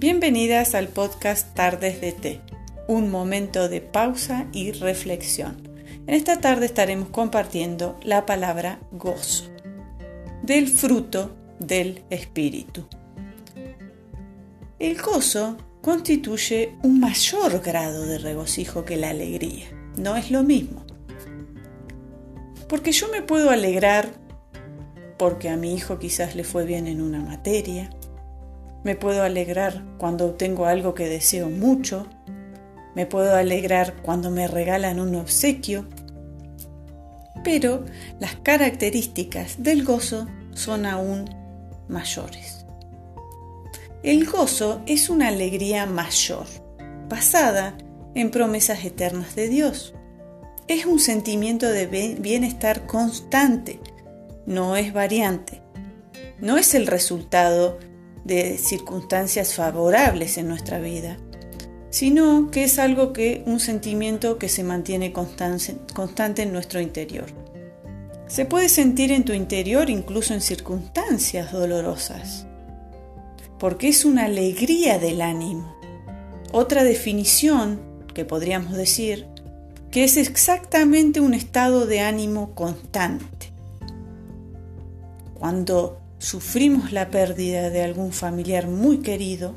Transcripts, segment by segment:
Bienvenidas al podcast Tardes de Té, un momento de pausa y reflexión. En esta tarde estaremos compartiendo la palabra gozo, del fruto del Espíritu. El gozo constituye un mayor grado de regocijo que la alegría. No es lo mismo. Porque yo me puedo alegrar porque a mi hijo quizás le fue bien en una materia, me puedo alegrar cuando obtengo algo que deseo mucho. Me puedo alegrar cuando me regalan un obsequio. Pero las características del gozo son aún mayores. El gozo es una alegría mayor, basada en promesas eternas de Dios. Es un sentimiento de bienestar constante, no es variante. No es el resultado de circunstancias favorables en nuestra vida, sino que es algo que, un sentimiento que se mantiene constante en nuestro interior. Se puede sentir en tu interior incluso en circunstancias dolorosas, porque es una alegría del ánimo. Otra definición que podríamos decir que es exactamente un estado de ánimo constante. Cuando sufrimos la pérdida de algún familiar muy querido,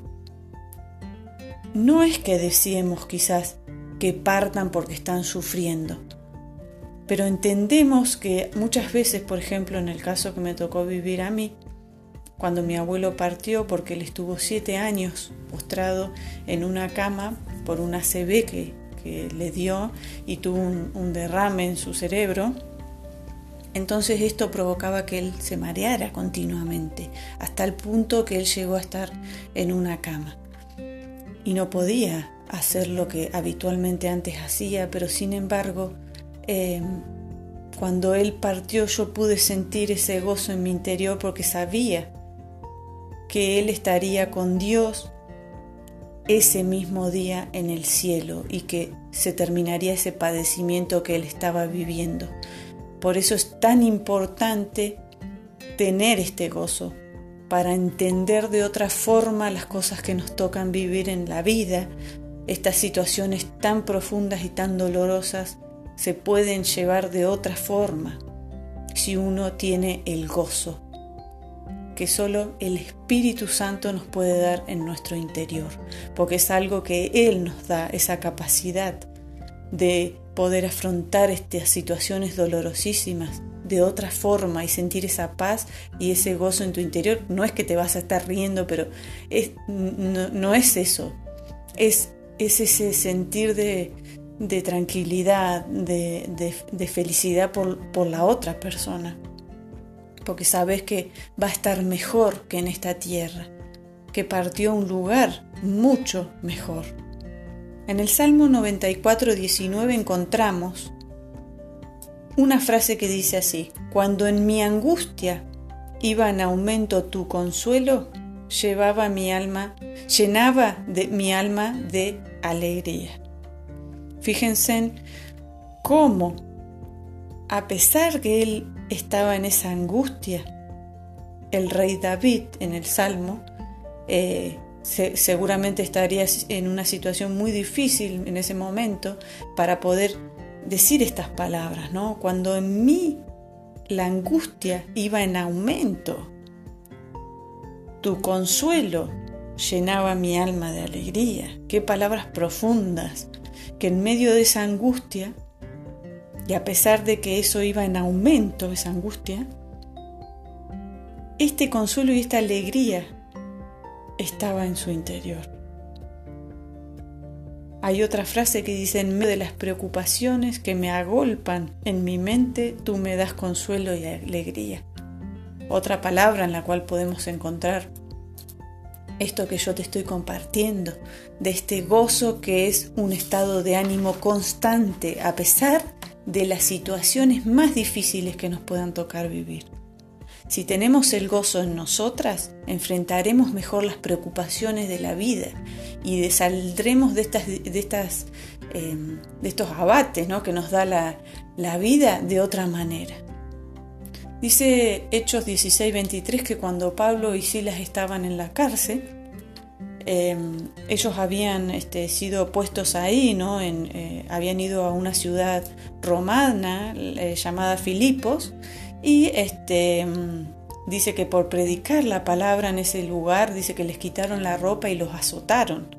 no es que deseemos quizás que partan porque están sufriendo, pero entendemos que muchas veces, por ejemplo, en el caso que me tocó vivir a mí, cuando mi abuelo partió porque él estuvo siete años postrado en una cama por una ACV que, le dio y tuvo un derrame en su cerebro, entonces esto provocaba que él se mareara continuamente, hasta el punto que él llegó a estar en una cama. Y no podía hacer lo que habitualmente antes hacía, pero sin embargo, em, cuando él partió yo pude sentir ese gozo en mi interior porque sabía que él estaría con Dios ese mismo día en el cielo y que se terminaría ese padecimiento que él estaba viviendo. Por eso es tan importante tener este gozo, para entender de otra forma las cosas que nos tocan vivir en la vida. Estas situaciones tan profundas y tan dolorosas se pueden llevar de otra forma si uno tiene el gozo que solo el Espíritu Santo nos puede dar en nuestro interior, porque es algo que Él nos da, esa capacidad de poder afrontar estas situaciones dolorosísimas de otra forma y sentir esa paz y ese gozo en tu interior. No es que te vas a estar riendo, pero es, no, es eso. Es, es ese sentir de, tranquilidad, de, felicidad por, por la otra persona. Porque sabes que va a estar mejor que en esta tierra, que partió a un lugar mucho mejor. En el Salmo 94, 19 encontramos una frase que dice así, cuando en mi angustia iba en aumento tu consuelo, llevaba mi alma, llenaba de mi alma de alegría. Fíjense en cómo, a pesar que él estaba en esa angustia, el rey David en el Salmo eh, seguramente estarías en una situación muy difícil en ese momento para poder decir estas palabras, ¿no? Cuando en mí la angustia iba en aumento, tu consuelo llenaba mi alma de alegría. Qué palabras profundas, que en medio de esa angustia, y a pesar de que eso iba en aumento, esa angustia, este consuelo y esta alegría estaba en su interior. Hay otra frase que dice, en medio de las preocupaciones que me agolpan en mi mente, tú me das consuelo y alegría. Otra palabra en la cual podemos encontrar esto que yo te estoy compartiendo, de este gozo que es un estado de ánimo constante a pesar de las situaciones más difíciles que nos puedan tocar vivir. Si tenemos el gozo en nosotras, enfrentaremos mejor las preocupaciones de la vida y saldremos de, estas, em, de estos abates ¿no? que nos da la, la vida de otra manera. Dice Hechos 16:23 que cuando Pablo y Silas estaban en la cárcel, em, ellos habían este, sido puestos ahí, ¿no? En, eh, habían ido a una ciudad romana eh, llamada Filipos y este, em, dice que por predicar la palabra en ese lugar, dice que les quitaron la ropa y los azotaron.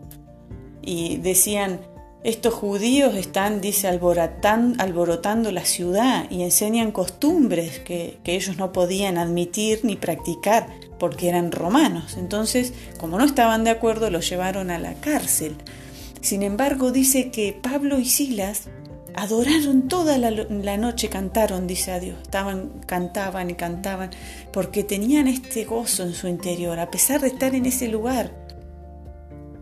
Y decían, estos judíos están, dice, alborotando la ciudad y enseñan costumbres que, ellos no podían admitir ni practicar porque eran romanos. Entonces, como no estaban de acuerdo, los llevaron a la cárcel. Sin embargo, dice que Pablo y Silas adoraron toda la, noche, cantaron, dice a Dios. Estaban, cantaban y cantaban porque tenían este gozo en su interior, a pesar de estar en ese lugar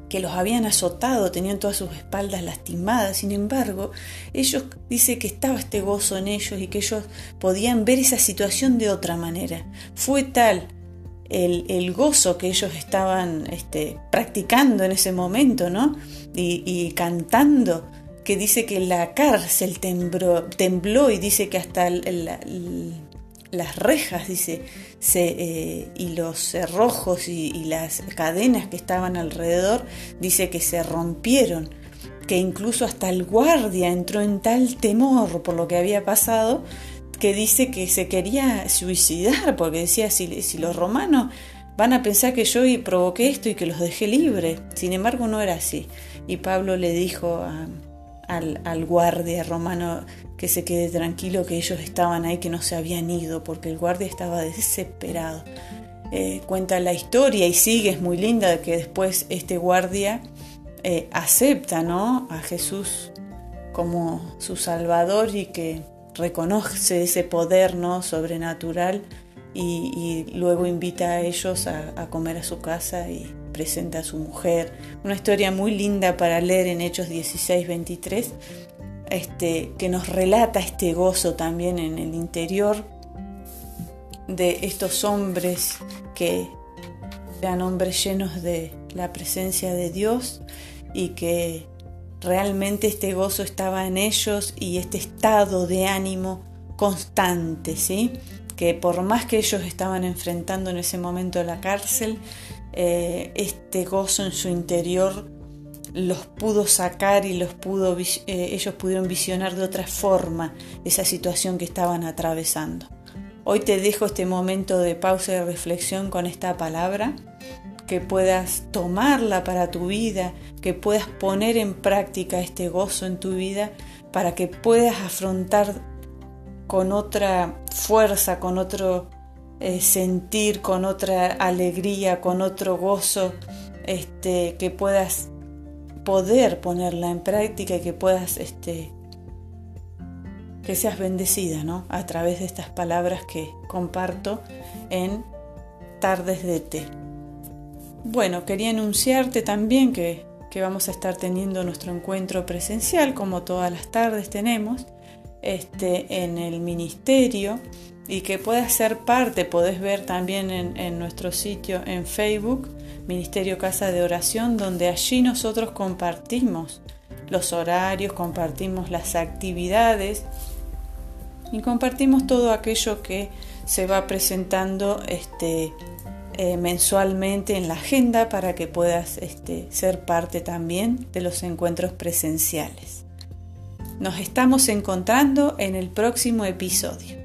que los habían azotado, tenían todas sus espaldas lastimadas. Sin embargo, ellos dice que estaba este gozo en ellos y que ellos podían ver esa situación de otra manera. Fue tal el, gozo que ellos estaban este, practicando en ese momento, ¿no? Y, cantando, que dice que la cárcel tembló, y dice que hasta las rejas, dice, eh, y los cerrojos y, las cadenas que estaban alrededor, dice que se rompieron, que incluso hasta el guardia entró en tal temor por lo que había pasado, que dice que se quería suicidar, porque decía, si, si los romanos van a pensar que yo provoqué esto y que los dejé libres. Sin embargo, no era así. Y Pablo le dijo al, al, guardia romano, que se quede tranquilo que ellos estaban ahí, que no se habían ido, porque el guardia estaba desesperado. Eh, cuenta la historia y sigue, es muy linda, que después este guardia eh, acepta ¿no? a Jesús como su Salvador y que reconoce ese poder ¿no? sobrenatural y, luego invita a ellos a, a, comer a su casa y presenta a su mujer. Una historia muy linda para leer en Hechos 16, 23 este, que nos relata este gozo también en el interior de estos hombres que eran hombres llenos de la presencia de Dios y que realmente este gozo estaba en ellos y este estado de ánimo constante, ¿sí? que por más que ellos estaban enfrentando en ese momento la cárcel, eh, este gozo en su interior los pudo sacar y los pudo, eh, ellos pudieron visionar de otra forma esa situación que estaban atravesando. Hoy te dejo este momento de pausa y reflexión con esta palabra, que puedas tomarla para tu vida, que puedas poner en práctica este gozo en tu vida para que puedas afrontar con otra fuerza, con otro eh, sentir, con otra alegría, con otro gozo, este, que puedas poder ponerla en práctica y que puedas, este, que seas bendecida, ¿no? A través de estas palabras que comparto en Tardes de Té. Bueno, quería anunciarte también que, que vamos a estar teniendo nuestro encuentro presencial, como todas las tardes tenemos, este, en el ministerio y que puedas ser parte, podés ver también en, nuestro sitio en Facebook Ministerio Casa de Oración, donde allí nosotros compartimos los horarios, compartimos las actividades y compartimos todo aquello que se va presentando este, eh, mensualmente en la agenda para que puedas este, ser parte también de los encuentros presenciales. Nos estamos encontrando en el próximo episodio.